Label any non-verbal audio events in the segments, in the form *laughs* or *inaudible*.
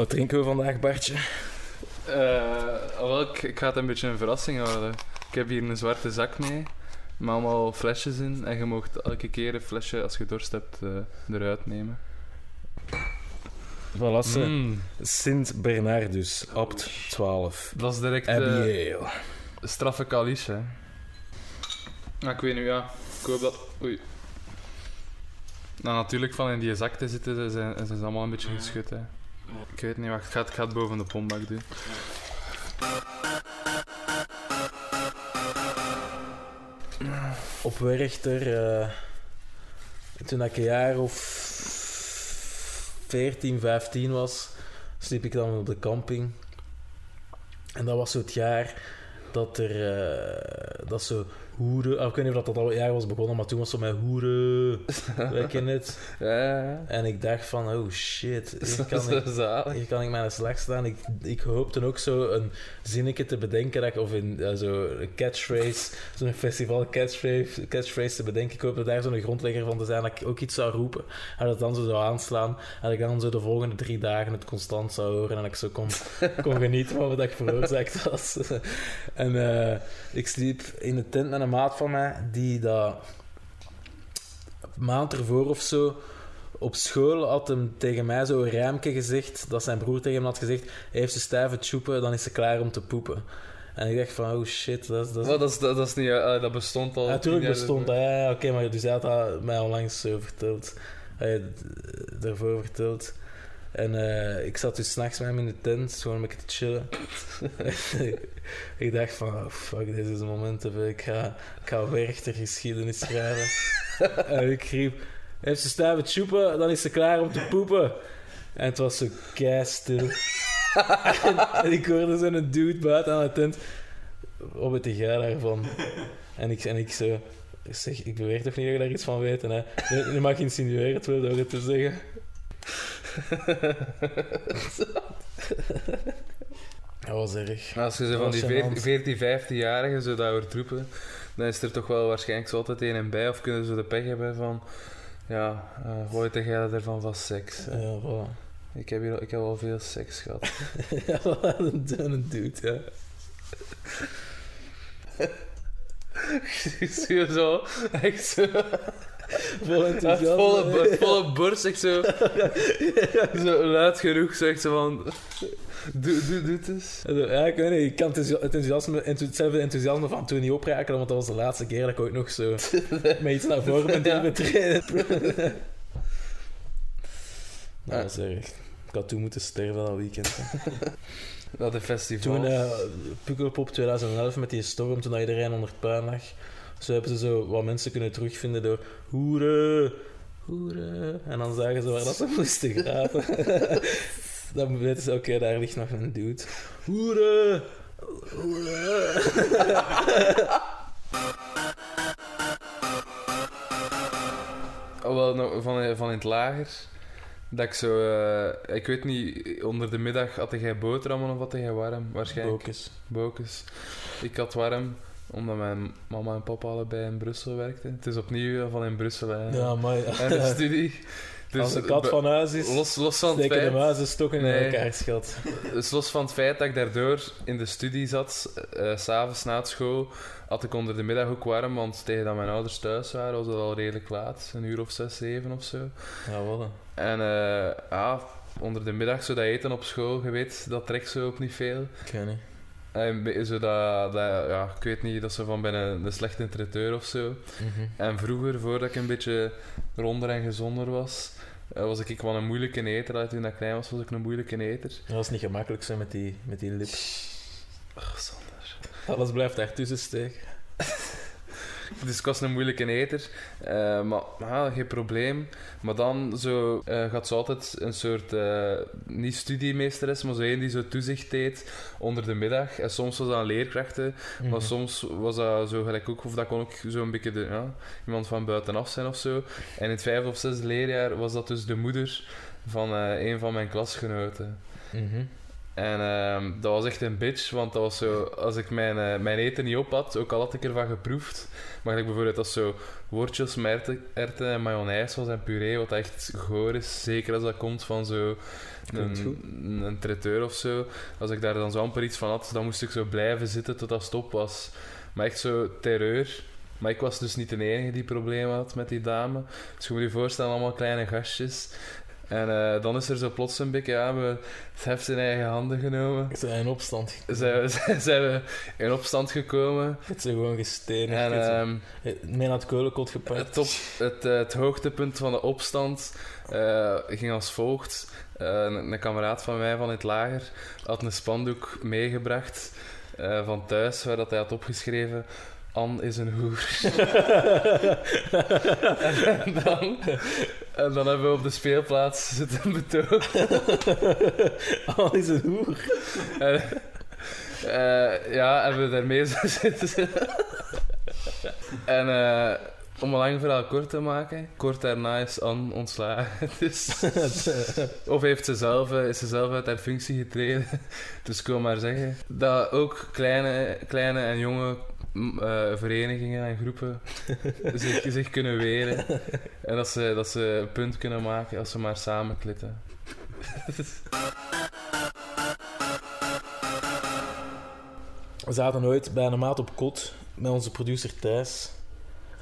Wat drinken we vandaag, Bartje? Eh, wel, ik, ik ga het een beetje een verrassing houden. Ik heb hier een zwarte zak mee, met allemaal flesjes in. En je mag elke keer een flesje, als je dorst hebt, eh, eruit nemen. Voilà, ze. Mm, Sint Bernardus, Abt 12. dat is direct Ale. straffe kalice, hè. Maar ik weet nu, ja. Ik hoop dat... Oei. Nou, natuurlijk van in die zak te zitten, ze zijn, ze zijn allemaal een beetje geschud, hè. Ik weet niet, wacht. Ik ga boven de pombak doen. Op Werchter, eh, toen ik een jaar of 14, 15 was, sliep ik dan op de camping. En dat was zo het jaar dat er, eh, dat zo hoeren, ah, ik weet niet of dat dat al jaar was begonnen, maar toen was het met hoeren, *laughs* weet je het? Ja, En ik dacht van, oh shit, *laughs* hier kan ik, hier kan ik mijn slag staan. Ik, ik hoopte ook zo een zinnetje te bedenken, dat ik, of in eh, zo een catchphrase, zo'n festival catchphrase, catchphrase te bedenken. Ik hoopte daar zo'n grondlegger van te zijn, dat ik ook iets zou roepen. En dat dan zo zou aanslaan. En dat ik dan zo de volgende drie dagen het constant zou horen. En dat ik zo kon, kon *laughs* genieten van wat ik veroorzaakt was. en eh, ik sliep in de tent met een maat van mij, die dat een maand ervoor of zo op school had hem tegen mij zo een rijmke gezegd, dat zijn broer tegen hem had gezegd, hij heeft ze stijve tjoepen, dan is ze klaar om te poepen. En ik dacht van, oh shit, dat is... Dat, is... Dat, is, dat, dat is niet... eh, dat bestond al... Natuurlijk jaar bestond dat, ja, ja, oké, maar dus hij had dat mij onlangs zo verteld. Hij had het ervoor verteld. En eh, ik zat dus s'nachts met hem in de tent, gewoon een beetje te chillen. *laughs* ik dacht van, oh, fuck, dit is het moment, even. ik ga, ik ga Werchter geschiedenis schrijven. *laughs* en ik riep, heeft ze stijve tjoepen, dan is ze klaar om te poepen. En het was zo kei stil. *laughs* en, en ik hoorde zo'n dude buiten aan de tent. Wat weet jij daarvan? En ik, en ik zo... Zeg, ik beweer toch niet dat je daar iets van weet? En hij, mag insinueren, het wil door het te zeggen. *laughs* Dat was erg. Als je zo van die was gênant. 14, 15-jarigen zo dat hoort roepen, dan is er toch wel waarschijnlijk zo altijd een en bij. Of kunnen ze de pech hebben van... Ja, uh, wat weet jij ervan van seks? Ja, voilà. Ik heb, hier, ik heb al veel seks gehad. *laughs* ja, voilà, een, een dude, ja. *laughs* ik zie je zo, echt zo... Vol Echt enthousiasme. volle, volle borst, echt zo... *laughs* zo luid genoeg, zo echt zo van... Doe, doe, doe het eens. Also, Ja, ik weet niet, ik kan het enthousi- het enthousiasme, enthou- hetzelfde enthousiasme van toen niet opraken, want dat was de laatste keer dat ik ooit nog zo *laughs* met iets naar voren ben Ja. betreden. Nou, *laughs* dat is erg. Ik had toen moeten sterven dat weekend. Dat de festival. Toen uh, Pukkelpop 2011 met die storm, toen iedereen onder het puin lag. Zo hebben ze zo wat mensen kunnen terugvinden door hoeren, hoeren. En dan zagen ze waar dat ze *laughs* moesten graven. *laughs* dan weten ze, oké, daar ligt nog een dude. Hoeren, hoeren. *laughs* Oh, wel, nog van, van in het lager. Dat ik zo... eh, ik weet niet, onder de middag had jij boterhammen of had jij warm? Waarschijnlijk. Bokes. Bokes. Ik had warm, omdat mijn mama en papa allebei in Brussel werkten. Het is opnieuw van in Brussel, hè. Ja, maar *laughs* En de studie. Dus als de kat van huis is, Los, los van het steken de feit... muizen stokken Nee. in elkaar, schat. Dus los van het feit dat ik daardoor in de studie zat, s s'avonds na het school, had ik onder de middag ook warm, want tegen dat mijn ouders thuis waren, was het al redelijk laat. Een uur of zes, zeven of zo. Ja, wat? En eh, ja, onder de middag, zo dat eten op school, je weet, dat trekt zo ook niet veel. Ik weet niet. En be- zo dat, dat, ja, ik weet niet, dat ze van bij een, slechte traiteur of zo. Mhm. En vroeger, voordat ik een beetje ronder en gezonder was, eh, was ik wel een moeilijke eter. Allee, Toen ik klein was, was ik een moeilijke eter. Dat was niet gemakkelijk zo met die, met die lip. Ach, Sander. Alles blijft daar tussen steken. Dus ik was een moeilijke eter, eh, maar ja, geen probleem. Maar dan zo, eh, gaat ze altijd een soort, eh, niet studiemeesteres, maar zo een die zo toezicht deed onder de middag. En soms was dat een leerkrachten, Mhm. maar soms was dat zo gelijk ook, of dat kon ook zo een beetje de, ja, iemand van buitenaf zijn of zo. En in het vijfde of zesde leerjaar was dat dus de moeder van een van mijn klasgenoten. Mhm. En ehm, dat was echt een bitch, want dat was zo, als ik mijn, eh, mijn eten niet op had, ook al had ik ervan geproefd, maar ik bijvoorbeeld als zo met erwten- erwten en mayonaise was en puree, wat echt goor is, zeker als dat komt van zo een, een traiteur of zo. Als ik daar dan zo amper iets van had, dan moest ik zo blijven zitten tot dat stop was. Maar echt zo terreur. Maar ik was dus niet de enige die problemen had met die dame. Dus je moet je voorstellen, allemaal kleine gastjes. En eh, dan is er zo plots een beetje, ja, we, het heft in eigen handen genomen. Zijn in opstand. Zijn we, zijn we in opstand gekomen. Het is gewoon gestenigd. En Het is- ehm, Mee naar het keulenkot gepakt. het, top, het, eh, het hoogtepunt van de opstand eh, ging als volgt. Een, een kameraad van mij van het lager had een spandoek meegebracht van thuis, waar dat hij had opgeschreven... Anne is een hoer. *laughs* en, dan, en dan hebben we op de speelplaats zitten betogen. Al is een hoer. En, eh, ja, hebben we daarmee zo zitten. en eh, om een lang verhaal kort te maken, kort daarna is Anne ontslagen. *laughs* Dus, of heeft ze zelf, eh, is ze zelf uit haar functie getreden. Dus ik wil maar zeggen dat ook kleine, kleine en jonge eh, verenigingen en groepen *laughs* zich, zich kunnen weren. En dat ze, dat ze een punt kunnen maken als ze maar samen klitten. *laughs* We zaten ooit bij een maat op kot met onze producer Thijs.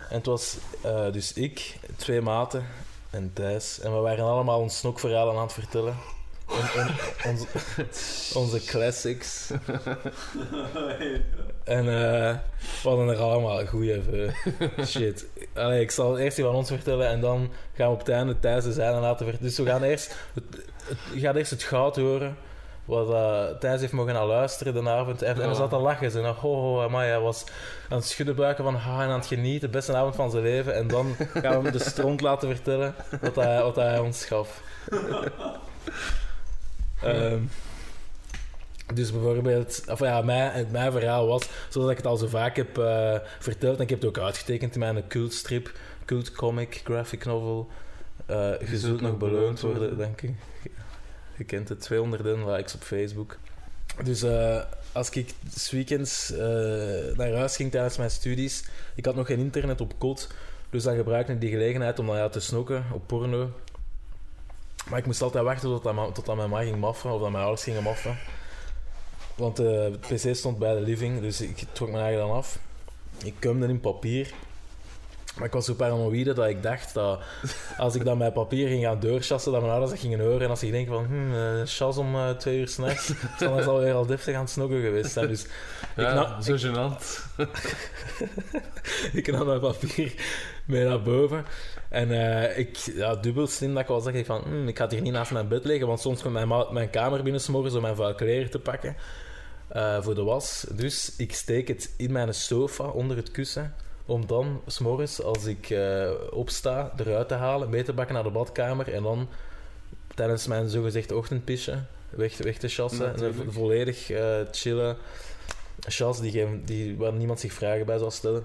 En het was eh, dus ik, twee maten en Thijs. En we waren allemaal ons snokverhalen aan het vertellen. Onze, onze classics. En eh, we hadden er allemaal goede shit. Allee, ik zal eerst die van ons vertellen en dan gaan we op het einde Thijs de zijne laten vertellen. Dus we gaan eerst het, het- je gaat eerst het goud horen. Wat eh, Thijs heeft mogen naar luisteren de avond. En, hij Ja. zat te lachen. Ze ho, ho, amai, hij was aan het schudden buiken van ha, en aan het genieten. De beste avond van zijn leven. En dan gaan we hem de stront laten vertellen wat hij, wat hij ons gaf. Ehm, dus bijvoorbeeld, of ja, mijn, mijn verhaal was, zoals ik het al zo vaak heb eh, verteld, en ik heb het ook uitgetekend in mijn cultstrip, cult comic, graphic novel. eh je zult nog beloond worden, denk ik. Je kent het, 200 likes op Facebook. Dus eh, als ik s weekends naar huis ging tijdens mijn studies, ik had nog geen internet op kot, dus dan gebruikte ik die gelegenheid om dan ja, te snokken op porno. Maar ik moest altijd wachten tot dat, tot dat mijn ma ging maffen, of dat mijn ouders gingen maffen. Want eh, het pc stond bij de living, dus ik trok mijn eigen dan af. Ik kumde in papier. Maar ik was zo paranoïde dat ik dacht dat als ik dan mijn papier ging gaan doorchassen, dat mijn ouders dat gingen horen. En als ik denk van, hm, eh, chas om eh, twee uur s'nachts, *laughs* dan is alweer al deftig aan het snokken geweest zijn. Dus Ja, na- zo gênant. *laughs* ik nam mijn papier mee naar boven. En eh, ik, ja, dubbel slim dat ik wel zeg, ik van, hm, ik ga het hier niet naast mijn bed leggen, want soms komt mijn, ma- mijn kamer binnen 's morgens om mijn vuil kleren te pakken eh, voor de was. Dus ik steek het in mijn sofa onder het kussen, om dan s'morgens, als ik eh, opsta, eruit te halen, mee te bakken naar de badkamer en dan tijdens mijn zogezegd ochtendpisje weg, weg te chassen. Natuurlijk. Vo- volledig chillen chas die, geen- die, waar niemand zich vragen bij zou stellen.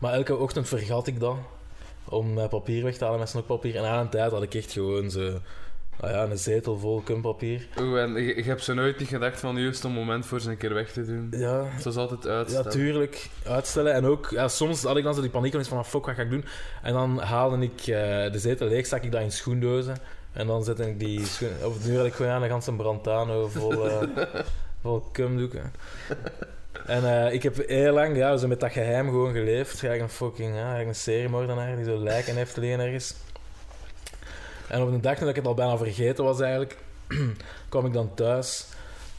Maar elke ochtend vergat ik dat om mijn papier weg te halen met snokpapier. En aan een tijd had ik echt gewoon zo, nou ja, een zetel vol kumpapier. Oeh, en je, je hebt zo nooit niet gedacht van nu is het een moment voor ze een keer weg te doen. Ja, Het was altijd ja, uitstellen. tuurlijk. Uitstellen. En ook, ja, soms had ik dan zo die paniek van, ah, fuck, wat ga ik doen? En dan haalde ik eh, de zetel leeg, stak ik dat in schoendozen. En dan zette ik die schoen... Of nu had ik gewoon aan een ganse brandano vol, eh *laughs* vol kumdoeken. En eh, ik heb heel lang ja, zo met dat geheim gewoon geleefd. Ga ik een fucking ja, een seriemoordenaar die zo lijken heeft liggen ergens. En op een dag toen ik het al bijna vergeten was eigenlijk, *clears throat* kwam ik dan thuis.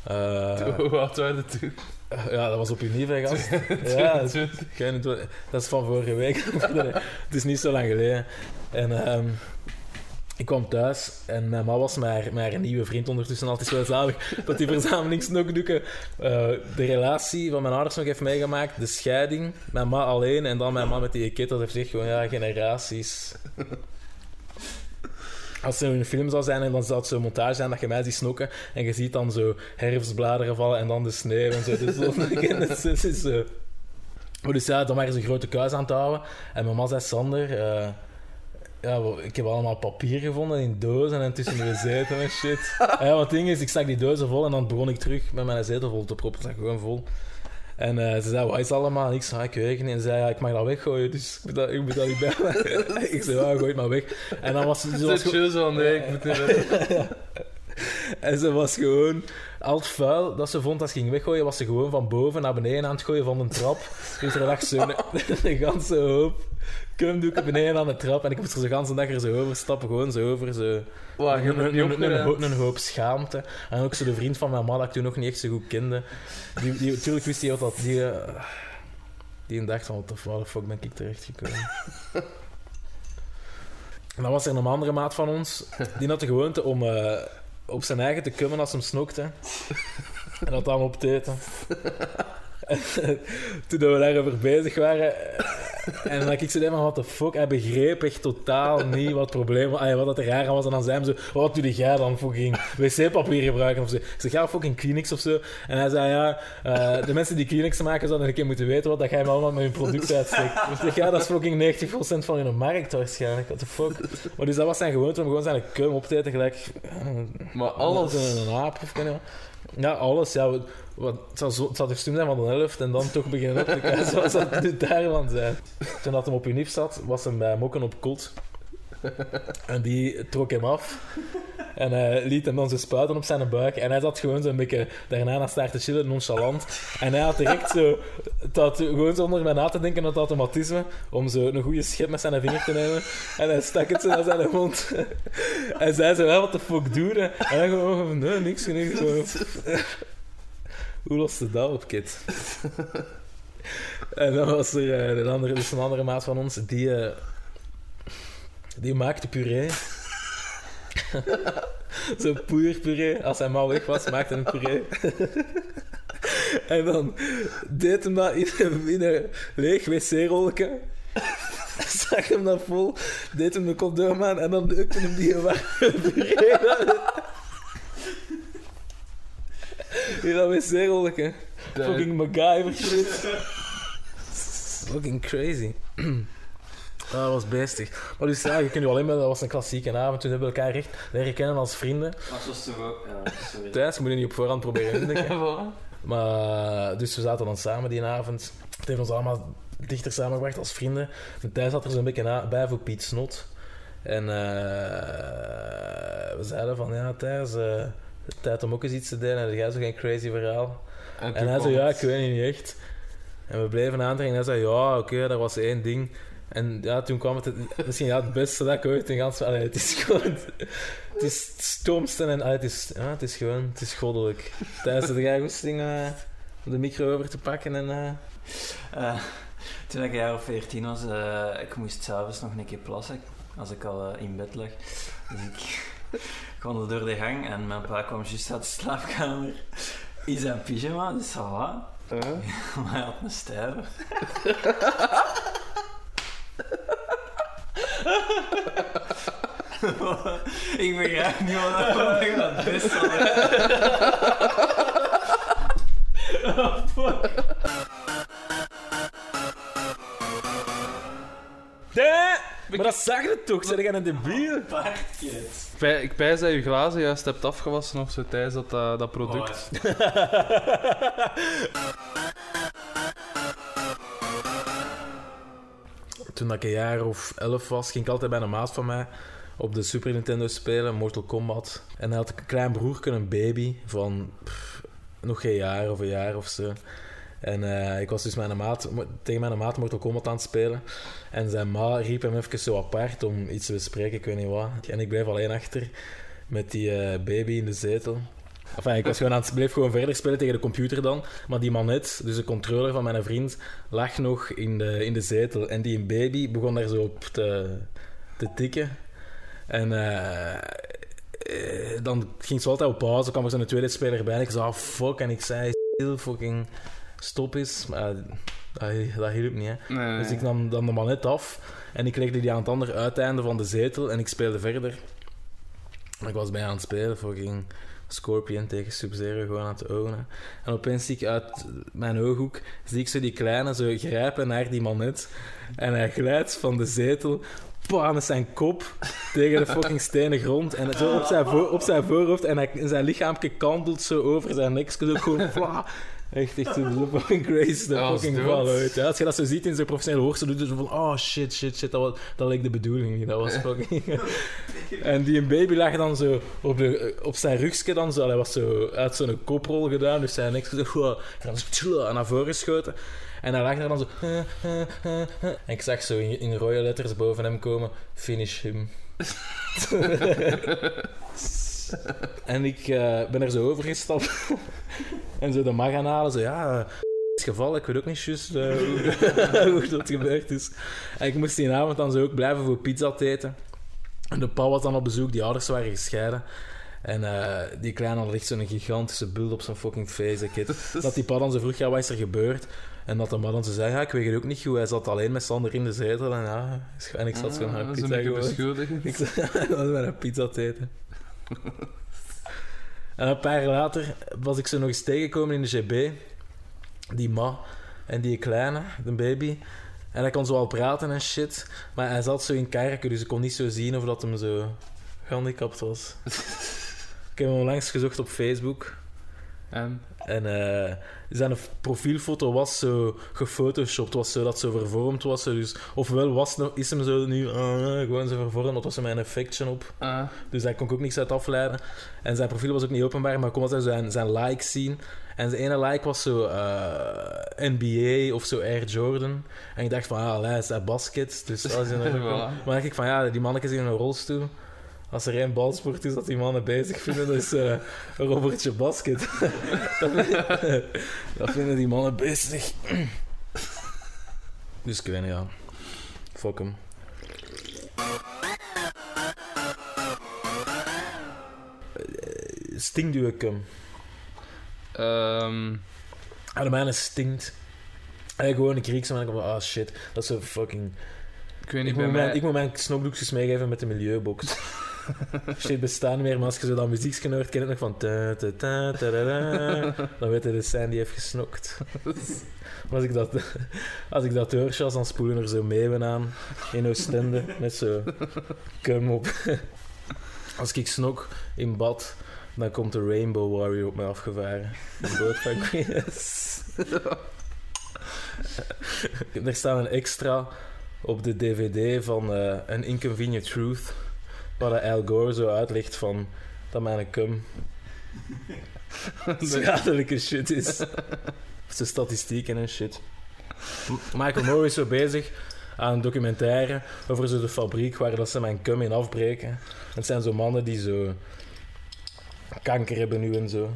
Eh, *laughs* Hoe oud waren toen? ja, dat was op Unive, gast. *laughs* ja, dat is, dat is van vorige week. *laughs* het is niet zo lang geleden. En ehm, ik kwam thuis en mijn ma was mijn, mijn nieuwe vriend ondertussen. Altijd wel zalig *laughs* dat die verzameling snokdoeken eh, de relatie van mijn ouders nog heeft meegemaakt. De scheiding, mijn ma alleen en dan mijn ma met die kid. Dat heeft echt gewoon, ja, generaties. Als er een film zou zijn en dan zou het zo'n montage zijn dat je mij ziet snokken en je ziet dan zo herfstbladeren vallen en dan de sneeuw en zo. Dus *laughs* is zo. Maar dus ja, dan waren ze een grote kuis aan het houden. En mijn ma zei, Sander, eh, ja, ik heb allemaal papier gevonden in dozen en tussen de zetel en shit. *laughs* ja, wat het ding is, ik stak die dozen vol en dan begon ik terug met mijn zetel vol te proppen. Het zat gewoon vol. En eh, ze zei, wat is het allemaal? En ik zei, "Ah, ik weet het niet. En ze zei, ja, ik mag dat weggooien, dus ik moet dat, ik moet dat niet bij *laughs* ik zei, ja, gooi het maar weg. En dan was ze... Het is zo van, nee, ik moet *laughs* weten. En ze was gewoon... Al het vuil dat ze vond als ze ging weggooien, was ze gewoon van boven naar beneden aan het gooien van een trap. Dus er lag zo'n *laughs* een ganse hoop kumdoeken beneden aan de trap. En ik moest er de ganse dag er zo over stappen, gewoon zo over. Zo. Een, niet een, een, een, opgeruimd? hoop- schaamte. En ook zo de vriend van mijn ma, dat ik toen nog niet echt zo goed kende. Die, die, natuurlijk wist hij wat dat... Die, eh, die dacht van, wat de fuck ben ik terechtgekomen? *laughs* En dan was er een andere maat van ons, die had de gewoonte om eh, op zijn eigen te kummen als hem snokte. En dat dan op te eten. En, toen we daarover bezig waren, eh, en dan ik zo van, what the fuck, hij begreep echt totaal niet wat het probleem was, wat dat er raar aan was. En dan zei hij zo, wat doe jij dan fucking wc-papier gebruiken of zo? Ik zeg, ja, fucking Kleenex of zo. En hij zei, ja, eh, de mensen die Kleenex maken zouden een keer moeten weten wat dat jij allemaal met hun product uitsteekt. Ik zeg, ja, dat is fucking 90% van hun markt waarschijnlijk, what the fuck. Maar dus dat was zijn gewoonte om gewoon zijn cum op te eten, gelijk... eh, Maar alles... Een, een aap of Ja, alles. Ja, wat, het, zou zo, zijn van de helft en dan toch beginnen op te kijken zoals dat nu daarvan zijn. Toen dat hem op unief zat, was hem bij Mokken op kot. En die trok hem af. En hij liet hem dan spuiten op zijn buik. En hij zat gewoon zo'n beetje daarna naar staart te chillen, nonchalant. En hij had direct zo... Dat, gewoon zonder bij na te denken, dat automatisme. Om zo een goede schep met zijn vinger te nemen. En hij stak het zo naar zijn mond. *laughs* En zei zo, "Hé, wat de fuck doe je? En hij gewoon nee, niks. niks gewoon. *laughs* Hoe lost je dat op, kid? *laughs* En dan was er eh, een, andere, dus een andere maat van ons, die, eh, die maakte puree. *laughs* Zo poeierpuree. Als hij maar weg was, maakte hij een puree. *laughs* en dan deed hem dat in een, in een leeg wc-rolletje. *laughs* Zag hem dat vol, deed hem de condoom aan en dan deukte hem die warme puree. In dat wc-rolletje. Fucking MacGyver shit. Fucking crazy. *clears throat* Dat was beestig. Maar dus ja, je kunt je alleen maar, dat was een klassieke avond. Toen hebben we elkaar echt leren kennen als vrienden. Maar zo is toch ook... Ja, sorry. Thuis, je moet je niet op voorhand proberen indenken. *laughs* Maar, dus we zaten dan samen die avond. Het heeft ons allemaal dichter samengebracht als vrienden. En Thijs zat er zo'n beetje na, bij voor Piet Snot. En eh, we zeiden van, ja Thijs, eh, tijd om ook eens iets te delen. Heb jij zo geen crazy verhaal? En, En hij zei, ja, ik weet het niet echt. En we bleven aandringen. En hij zei, ja, oké, dat was één ding. En ja, toen kwam het, het misschien ja, het beste dat ik ooit in gans... Allee, het is gewoon... Het is het stomste en allee, het, is, ja, het is gewoon... Het is goddelijk. Tijdens de rijgoesting uh, om de micro over te pakken en... eh, Eh, toen ik een jaar of 14 was, eh, ik moest s'avonds nog een keer plassen als ik al eh, in bed lag. Dus ik *laughs* wandelde door de gang en mijn pa kwam juist uit de slaapkamer *laughs* in zijn pyjama, dus ça va. *laughs* Maar hij had een stijve. *laughs* ik begrijp niet wat ik aan het best Oh, fuck. Nee! Maar dat zag je toch? Zeg jij een debiel? Paardjes. Ik pij- Ik pijs dat je glazen juist hebt afgewassen of zo tijdens dat, eh, dat product. Toen ik een jaar of elf was, ging ik altijd bij een maat van mij op de Super Nintendo spelen, Mortal Kombat. En hij had een klein broertje, een baby, van nog geen jaar of een jaar of zo. En eh, ik was dus een maat, tegen mijn maat Mortal Kombat aan het spelen. En zijn ma riep hem even zo apart om iets te bespreken, ik weet niet wat. En ik bleef alleen achter met die eh, baby in de zetel. Enfin, ik was gewoon aan het, bleef gewoon verder spelen tegen de computer dan. Maar die manet, dus de controller van mijn vriend, lag nog in de, in de zetel. En die baby begon daar zo op te, te tikken. En eh, eh, dan ging ze altijd op pauze, kwam er zo'n tweede speler bij. En ik zei, ah, fuck. En ik zei, fucking stop eens. Maar eh, dat, dat hielp niet, hè. Nee, nee. Dus ik nam dan de manet af en ik legde die aan het andere uiteinde van de zetel en ik speelde verder. Ik was bij aan het spelen, fucking Scorpion tegen Sub-Zero gewoon aan het ogen. En opeens zie ik uit mijn ooghoek, zie ik zo die kleine zo grijpen naar die manet. En hij glijdt van de zetel met zijn kop tegen de fucking stenen grond. En zo op zijn, op zijn voorhoofd. En zijn lichaampje kantelt zo over zijn nek. Zo gewoon. Echt, echt zo fucking Grace, de Ja, fucking val uit. Ja, als je dat zo ziet in zijn professionele hoogste, doet hij zo van, oh shit, shit, shit, dat, was, dat leek de bedoeling niet. Dat was fucking... en die een baby lag dan zo op, de, op zijn rugje dan zo. Hij was zo uit zo'n koprol gedaan, dus zijn nek zo... En naar voren geschoten. En hij lag daar dan zo... En ik zag zo in, in rode letters boven hem komen, finish him. *laughs* *laughs* en ik eh, ben er zo overgestapt. *laughs* en zo de mag gaan halen. Zo, ja, het is geval. Ik weet ook niet juist eh, hoe, *laughs* hoe dat gebeurd is. En ik moest die avond dan zo ook blijven voor pizza te eten. En de pa was dan op bezoek. Die ouders waren gescheiden. En eh, die kleine had echt zo'n gigantische bult op zijn fucking face. Dat die pa dan zo vroeg, ja, wat is er gebeurd? En dat de man dan zo zei, ja, ik weet het ook niet goed. Hij zat alleen met Sander in de zetel. En, ja, en ik zat zo naar Ah, dat is pizza gewoon. Ik zat een pizza te eten. En een paar jaar later was ik zo nog eens tegengekomen in de GB. Die ma en die kleine, de baby. En hij kon zo al praten en shit. Maar hij zat zo in kerken, dus ik kon niet zo zien of dat hem zo gehandicapt was. *laughs* ik heb hem onlangs gezocht op Facebook. En En eh, zijn profielfoto was zo gefotoshopt, was zo dat zo vervormd was. Dus, ofwel was, is hem zo nu ah, gewoon zo vervormd, dat was er met een effectje op. ah, Dus daar kon ik ook niks uit afleiden. En zijn profiel was ook niet openbaar, maar ik kon altijd zijn, zijn likes zien. En zijn ene like was zo eh, NBA of zo Air Jordan. En ik dacht van, ah, hij is dat basket. Dus als je *laughs* Voilà. Maar dan dacht ik van, ja, die mannetjes in een rolstoel. Als er geen balsport is dat die mannen bezig vinden, dat is eh, een Robertje basket. dat, *laughs* vinden, dat vinden die mannen bezig. dus ik weet niet, ja. Fuck hem. Stinkt uw cum? ehm, Ah, de mijne stinkt. En gewoon een Griekse man, ik van, ah shit, dat is zo fucking... ik weet Ik niet, moet, bij mijn, mij... ik moet mijn snokdoekjes meegeven met de milieubox. *laughs* Shit bestaat niet meer, maar als je zo dat muziekje hoort, nog van... ta, ta, ta, ta, dan weet je, de zijn die heeft gesnokt. Maar als ik dat, *laughs* als ik dat hoor, dan spoelen er zo meeuwen aan in Oostende met zo cum op. *laughs* Als ik snok in bad, dan komt de Rainbow Warrior op mij afgevaren. Een boot van Queens. er staat een extra op de DVD van eh An Inconvenient Truth, waar Al Gore zo uitlegt van dat mijn cum *laughs* schadelijke shit is. De statistieken en shit. Michael Moore is zo bezig aan een documentaire over zo de fabriek waar dat ze mijn cum in afbreken. Het zijn zo mannen die zo kanker hebben nu en zo.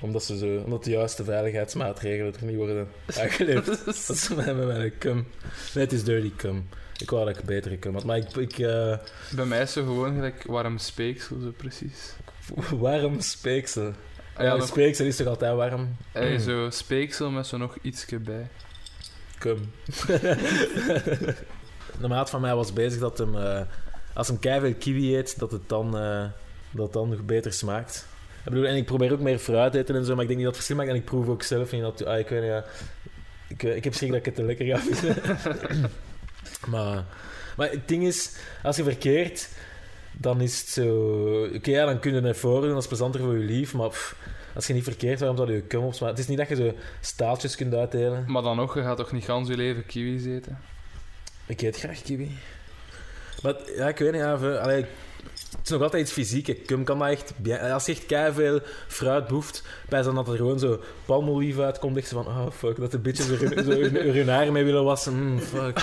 Omdat, ze zo, omdat de juiste veiligheidsmaatregelen er niet worden *laughs* aangeleefd. Dat is met mijn cum. Nee, het is dirty cum. Ik wou dat ik betere cum had. Maar ik... ik eh, Bij mij is zo gewoon gelijk warm speeksel, zo precies. *laughs* warm speeksel. Ah, Ja, nog, speeksel is toch altijd warm? eh, zo speeksel met zo nog ietsje bij. Cum. *laughs* de maat van mij was bezig dat hem... eh, als hem keiveel kiwi eet, dat het dan, eh, dat het dan nog beter smaakt. Ik bedoel, en ik probeer ook meer fruit eten en zo, maar ik denk niet dat het verschil maakt. En ik proef ook zelf niet dat... Ah, ik weet niet, ja... Ik, ik heb schrik dat ik het te lekker ga vinden. *laughs* maar, maar het ding is, als je verkeert, dan is het zo... Oké, ja, dan kun je het voor doen, dat is plezanter voor je lief, maar pff, als je niet verkeert, waarom zou je je cum opsmaken? Het is niet dat je zo staaltjes kunt uitdelen. Maar dan nog, je gaat toch niet gans je leven kiwis eten? Ik eet graag kiwi. Maar ja, ik weet niet, ja, ve- allee, het is nog altijd iets fysiek. Cum kan dat echt... Als je echt veel fruit boeft, bij zo'n dat er gewoon zo palmolief uitkomt, echt zo van, oh fuck, dat de bitches er zo hun, haar mee willen wassen. Mm, fuck.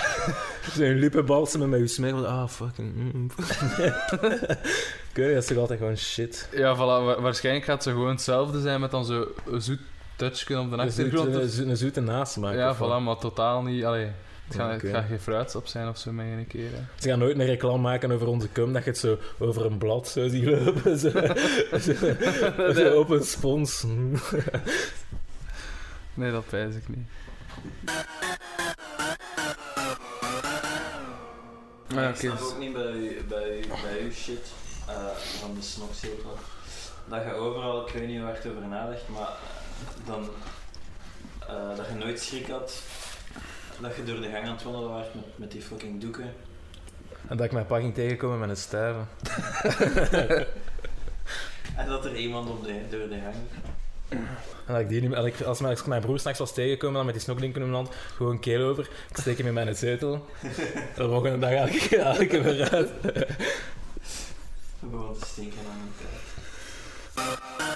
Hun lippen balsemen met je smeek. Ah, fucking... mm. ik weet niet, dat is toch altijd gewoon shit. Ja, voilà. wa- waarschijnlijk gaat ze gewoon hetzelfde zijn met dan zo zoet touchje op de een, achtergrond. zoete- een zoete nasmaak. ja, voilà, maar totaal niet... Allee, het gaat, oké. het gaat geen fruitsap zijn of zo met een keer. hè. Ze gaan nooit een reclame maken over onze cum, dat je het zo over een blad zo ziet lopen. Zo, zo, *laughs* zo op een spons. Nee, dat pijs ik niet. Maar Ja, ik oké. snap ook niet bij, bij, bij uw shit eh, van de snokzetel. Dat je overal, ik weet niet waar het over nadenkt, maar dan, eh, dat je nooit schrik had dat je door de gang aan het wandelen was met, met die fucking doeken. En dat ik mijn pa ging tegenkomen met een stuive. *laughs* En dat er iemand op de, door de gang... En dat ik die en ik, als, mijn, als ik mijn broer s'nachts was tegengekomen dan met die snokdinken in mijn hand, gewoon keel over, ik steek hem in mijn zetel. *laughs* De volgende dag haal ik, haal ik hem eruit. We begonnen te stinken aan mijn tijd.